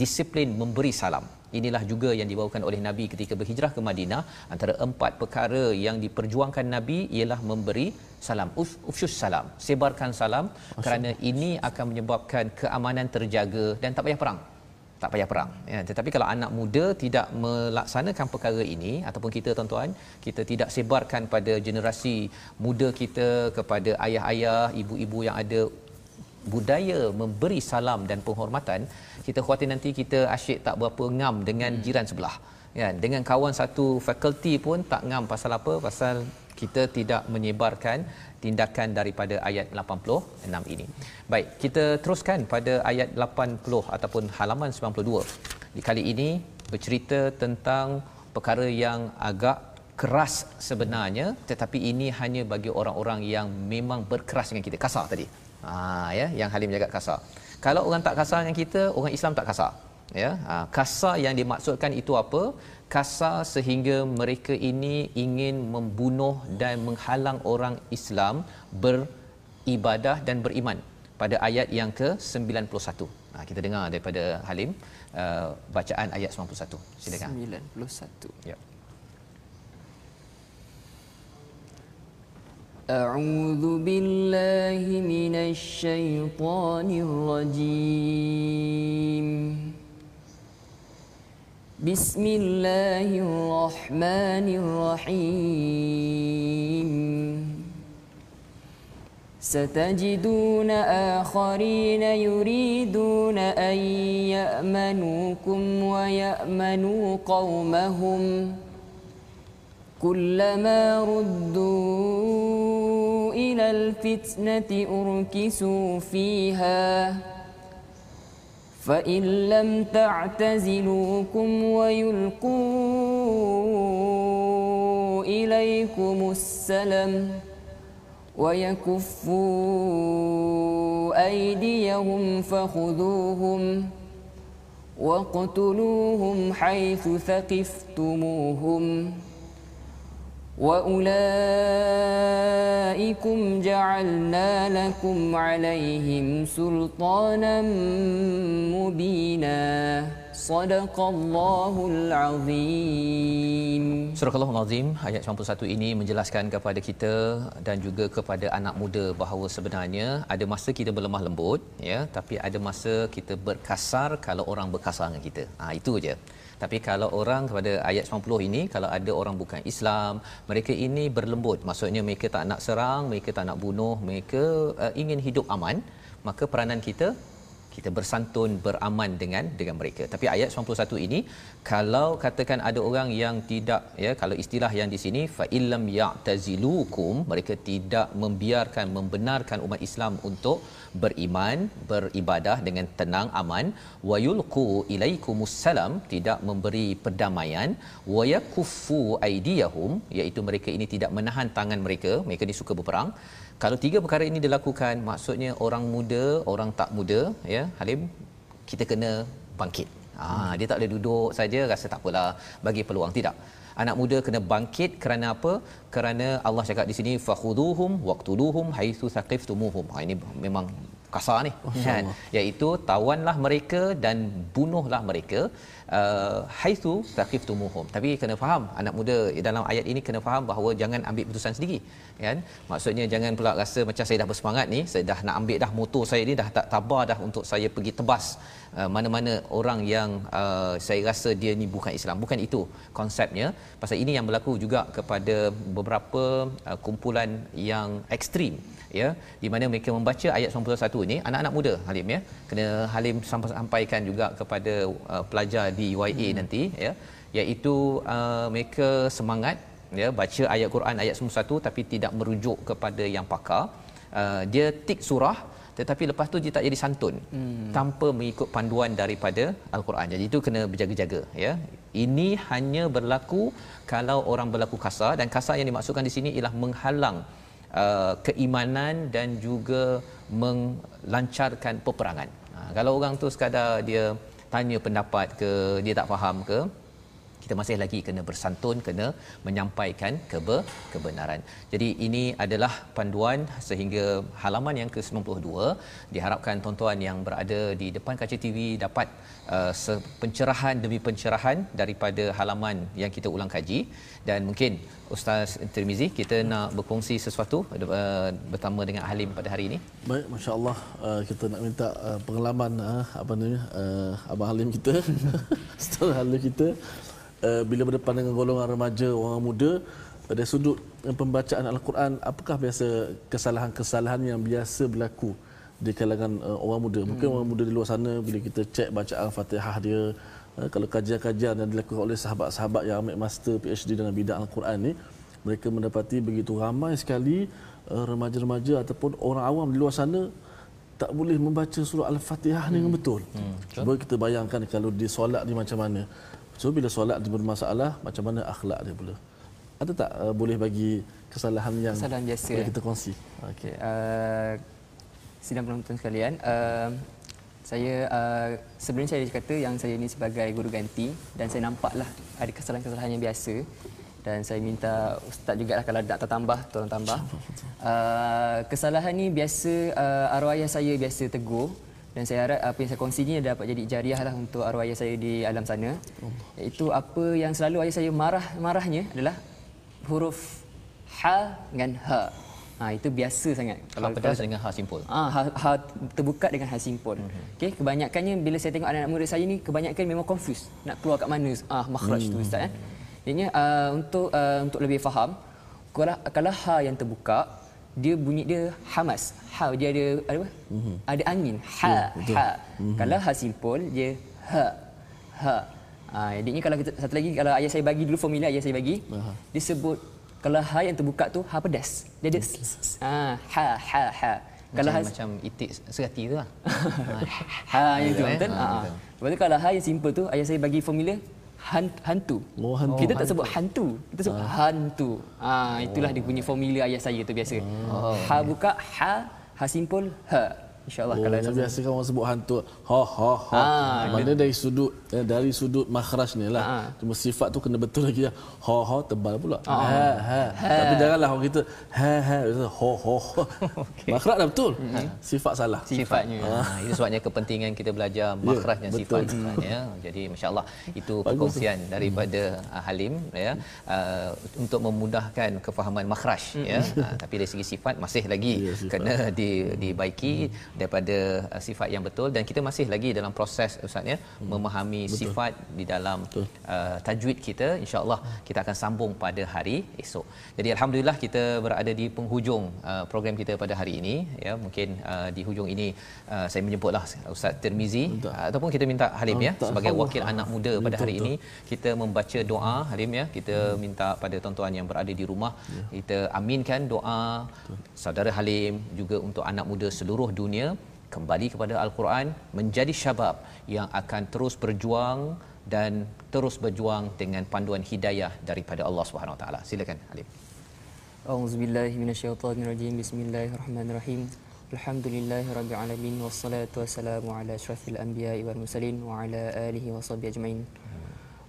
disiplin memberi salam inilah juga yang dibawakan oleh Nabi ketika berhijrah ke Madinah. Antara empat perkara yang diperjuangkan Nabi ialah memberi salam. Ufsyus salam. Sebarkan salam Masya. kerana ini akan menyebabkan keamanan terjaga dan tak payah perang. Tak payah perang. Ya tetapi kalau anak muda tidak melaksanakan perkara ini ataupun kita tuan-tuan kita tidak sebarkan pada generasi muda kita kepada ayah-ayah ibu-ibu yang ada budaya memberi salam dan penghormatan kita khawatir nanti kita asyik tak berapa ngam dengan hmm. jiran sebelah kan dengan kawan satu fakulti pun tak ngam pasal apa pasal kita tidak menyebarkan tindakan daripada ayat 86 ini. Baik, kita teruskan pada ayat 80 ataupun halaman 92. Di kali ini bercerita tentang perkara yang agak keras sebenarnya tetapi ini hanya bagi orang-orang yang memang berkeras dengan kita kasar tadi Ha ya yang Halim jaga kasar. Kalau orang tak kasar dengan kita, orang Islam tak kasar. Ya. Ha, kasar yang dimaksudkan itu apa? Kasar sehingga mereka ini ingin membunuh dan menghalang orang Islam beribadah dan beriman pada ayat yang ke-91. Ha, kita dengar daripada Halim uh, bacaan ayat 91. Silakan. 91. Ya. أعوذ بالله من الشيطان الرجيم. بسم الله الرحمن الرحيم. ستجدون آخرين يريدون أن يأمنوكم ويأمنوا قومهم. كلما ردوا إلى الفتنة أركسوا فيها. فإن لم تعتزلوكم ويلقوا إليكم السلم ويكفوا أيديهم فخذوهم واقتلوهم حيث ثقفتموهم. وأولئكم جعلنا لكم عليهم سلطانا مبينا Sadaqallahul azim. Surah Al-Azim ayat 91 ini menjelaskan kepada kita dan juga kepada anak muda bahawa sebenarnya ada masa kita berlemah lembut ya tapi ada masa kita berkasar kalau orang berkasar dengan kita. Ha itu je. tapi kalau orang kepada ayat 90 ini kalau ada orang bukan Islam, mereka ini berlembut. Maksudnya mereka tak nak serang, mereka tak nak bunuh, mereka uh, ingin hidup aman, maka peranan kita kita bersantun beraman dengan dengan mereka. Tapi ayat 91 ini kalau katakan ada orang yang tidak ya kalau istilah yang di sini fa illam ya'tazilukum mereka tidak membiarkan membenarkan umat Islam untuk beriman beribadah dengan tenang aman. Wa yulqu ilaikumussalam tidak memberi perdamaian. Wa yakuffu aydiyahum iaitu mereka ini tidak menahan tangan mereka mereka ni suka berperang kalau tiga perkara ini dilakukan maksudnya orang muda orang tak muda ya Halim kita kena bangkit. Ah dia tak boleh duduk saja rasa tak apalah bagi peluang. Tidak. Anak muda kena bangkit kerana apa? Kerana Allah cakap di sini fakhuduhum waqtuluhum haitsu saqiftumuhum ha ini memang kasar ni. Kan? Iaitu tawanlah mereka dan bunuhlah mereka uh, haitsu taqiftumuhum tapi kena faham anak muda dalam ayat ini kena faham bahawa jangan ambil keputusan sendiri kan? Maksudnya jangan pula rasa macam saya dah bersemangat ni saya dah nak ambil dah motor saya ni dah tak tabar dah untuk saya pergi tebas uh, mana-mana orang yang uh, saya rasa dia ni bukan Islam. Bukan itu konsepnya. Pasal ini yang berlaku juga kepada beberapa uh, kumpulan yang ekstrim ya. Di mana mereka membaca ayat 91 ni anak-anak muda Halim ya. Kena Halim sampaikan juga kepada uh, pelajar di UIA hmm. nanti ya. Iaitu uh, mereka semangat ya baca ayat Quran ayat 91 tapi tidak merujuk kepada yang pakar. Uh, dia tik surah tetapi lepas tu dia tak jadi santun hmm. tanpa mengikut panduan daripada al-Quran. Jadi itu kena berjaga-jaga ya. Ini hanya berlaku kalau orang berlaku kasar dan kasar yang dimaksudkan di sini ialah menghalang uh, keimanan dan juga melancarkan peperangan. Ha, kalau orang tu sekadar dia tanya pendapat ke dia tak faham ke kita masih lagi kena bersantun kena menyampaikan kebe, kebenaran. Jadi ini adalah panduan sehingga halaman yang ke-92 diharapkan tuan-tuan yang berada di depan kaca TV dapat uh, pencerahan demi pencerahan daripada halaman yang kita ulang kaji dan mungkin Ustaz Tirmizi kita nak berkongsi sesuatu uh, bersama dengan Halim pada hari ini. Baik, masya-Allah uh, kita nak minta uh, pengalaman uh, apa ni uh, Abang Halim kita, Ustaz Halim kita uh, bila berdepan dengan golongan remaja orang muda dari sudut pembacaan al-Quran apakah biasa kesalahan-kesalahan yang biasa berlaku di kalangan uh, orang muda mungkin hmm. orang muda di luar sana bila kita cek bacaan Fatihah dia uh, kalau kajian-kajian yang dilakukan oleh sahabat-sahabat yang ambil master PhD dalam bidang al-Quran ni mereka mendapati begitu ramai sekali uh, remaja-remaja ataupun orang awam di luar sana tak boleh membaca surah al-Fatihah hmm. dengan betul. Hmm. Cuba kita bayangkan kalau dia solat ni macam mana. So bila solat dia bermasalah, macam mana akhlak dia pula? Ada tak uh, boleh bagi kesalahan yang kesalahan biasa boleh kita kongsi? Okey. Uh, sidang penonton sekalian, uh, saya uh, sebenarnya saya kata yang saya ini sebagai guru ganti dan saya nampaklah ada kesalahan-kesalahan yang biasa dan saya minta ustaz juga lah kalau nak tambah tolong tambah. Uh, kesalahan ni biasa uh, arwah ayah saya biasa tegur dan saya harap apa yang saya kongsi ini dapat jadi jariah lah untuk arwah ayah saya di alam sana. Iaitu apa yang selalu ayah saya marah marahnya adalah huruf ha dengan ha. Ha itu biasa sangat. Kalau pedas kalau, dengan ha simpul. Ah ha, ha, terbuka dengan ha simpul. Mm-hmm. Okey, kebanyakannya bila saya tengok anak-anak murid saya ni kebanyakan memang confuse nak keluar kat mana ah makhraj mm. tu ustaz eh. Jadinya uh, untuk uh, untuk lebih faham kalau kalau ha yang terbuka dia bunyi dia hamas. Ha dia ada ada apa? Mm-hmm. ada angin. Ha ya, ha. mm-hmm. kalau ha simpul dia ha ha. Ha jadinya kalau kita satu lagi kalau ayah saya bagi dulu formula ayah saya bagi uh-huh. dia sebut kalau ha yang terbuka tu ha pedas. Dia ada ha ha ha ha. Kalau macam, ha, macam itik serati tu lah. Ha yang tu betul? Ha, ha. lepas tu kalau ha yang simple tu ayah saya bagi formula hantu. Oh, hantu. Kita tak sebut hantu. Kita sebut uh. hantu. Ah ha, itulah oh. dia punya formula ayah saya tu biasa. Oh. Ha buka ha, ha simpul ha. Insyaallah oh, kalau biasa kan orang sebut hantu. Ha ha ha. Ah, mana dari sudut eh, dari sudut makhraj ni lah. Ah. cuma sifat tu kena betul lagi ya ha ha tebal pula. Ah. ha, ha. Ha. Tapi janganlah orang kita ha ha. Ho ho okay. makhraj dah betul. Hmm. sifat salah. Sifatnya. Ah. itu sebabnya kepentingan kita belajar ya, makhrajnya yeah, sifat. Ya. Jadi masyaallah itu perkongsian daripada uh, Halim ya. Uh, untuk memudahkan kefahaman makhraj ya. Uh, tapi dari segi sifat masih lagi ya, kena di dibaiki daripada uh, sifat yang betul. Dan kita masih lagi dalam proses ustaz ya hmm. memahami betul. sifat di dalam uh, tajwid kita. Insyaallah kita akan sambung pada hari esok. Jadi alhamdulillah kita berada di penghujung uh, program kita pada hari ini ya. Mungkin uh, di hujung ini uh, saya menyebutlah ustaz Tirmizi uh, ataupun kita minta Halim ya sebagai wakil anak muda pada hari ini. kita membaca doa Halim ya. Kita hmm. minta pada tuan-tuan yang berada di rumah ya. kita aminkan doa. Saudara Halim juga untuk anak muda seluruh dunia kembali kepada al-Quran menjadi syabab yang akan terus berjuang dan terus berjuang dengan panduan hidayah daripada Allah Subhanahu Wa Taala. Silakan Halim. Auzubillahi minasyaitonirrajim. Bismillahirrahmanirrahim. Alhamdulillahirabbil alamin wassalatu wassalamu ala asyrafil anbiya'i wal mursalin wa ala alihi washabbihi ajmain.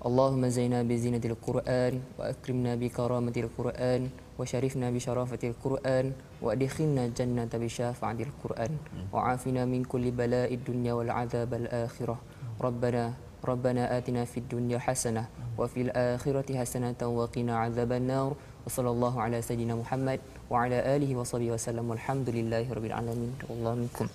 اللهم زينا بزينة القرآن وأكرمنا بكرامة القرآن وشرفنا بشرافة القرآن وادخلنا الجنة بشافعة القرآن وعافنا من كل بلاء الدنيا والعذاب الآخرة ربنا ربنا آتنا في الدنيا حسنة وفي الآخرة حسنة وقنا عذاب النار وصلى الله على سيدنا محمد وعلى آله وصحبه وسلم والحمد لله رب العالمين والله منكم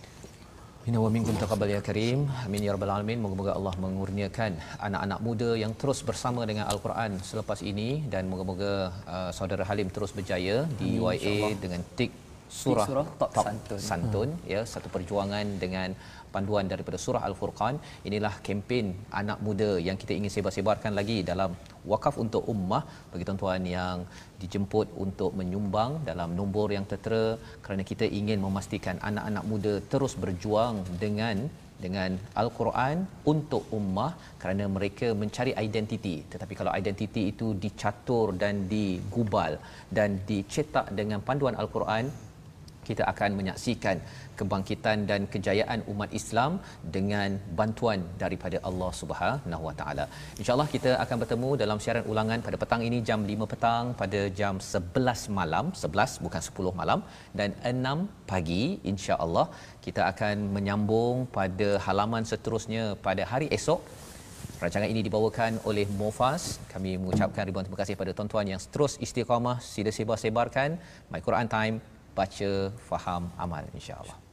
Minna wa minkum taqabbal ya karim. Amin ya rabbal alamin. Moga-moga Allah mengurniakan anak-anak muda yang terus bersama dengan Al-Quran selepas ini dan moga-moga uh, saudara Halim terus berjaya di Amin, UIA dengan tik surah, surah top, top santun, santun hmm. ya satu perjuangan dengan panduan daripada surah al-furqan. Inilah kempen anak muda yang kita ingin sebar-sebarkan lagi dalam wakaf untuk ummah. Bagi tuan-tuan yang dijemput untuk menyumbang dalam nombor yang tertera kerana kita ingin memastikan anak-anak muda terus berjuang dengan dengan al-Quran untuk ummah kerana mereka mencari identiti. Tetapi kalau identiti itu dicatur dan digubal dan dicetak dengan panduan al-Quran kita akan menyaksikan kebangkitan dan kejayaan umat Islam dengan bantuan daripada Allah Subhanahu Wa Taala. Insya-Allah kita akan bertemu dalam siaran ulangan pada petang ini jam 5 petang pada jam 11 malam, 11 bukan 10 malam dan 6 pagi insya-Allah kita akan menyambung pada halaman seterusnya pada hari esok Rancangan ini dibawakan oleh Mofas. Kami mengucapkan ribuan terima kasih pada tuan-tuan yang terus istiqamah. Sila sebar-sebarkan. My Quran Time baca, faham, amal insya-Allah.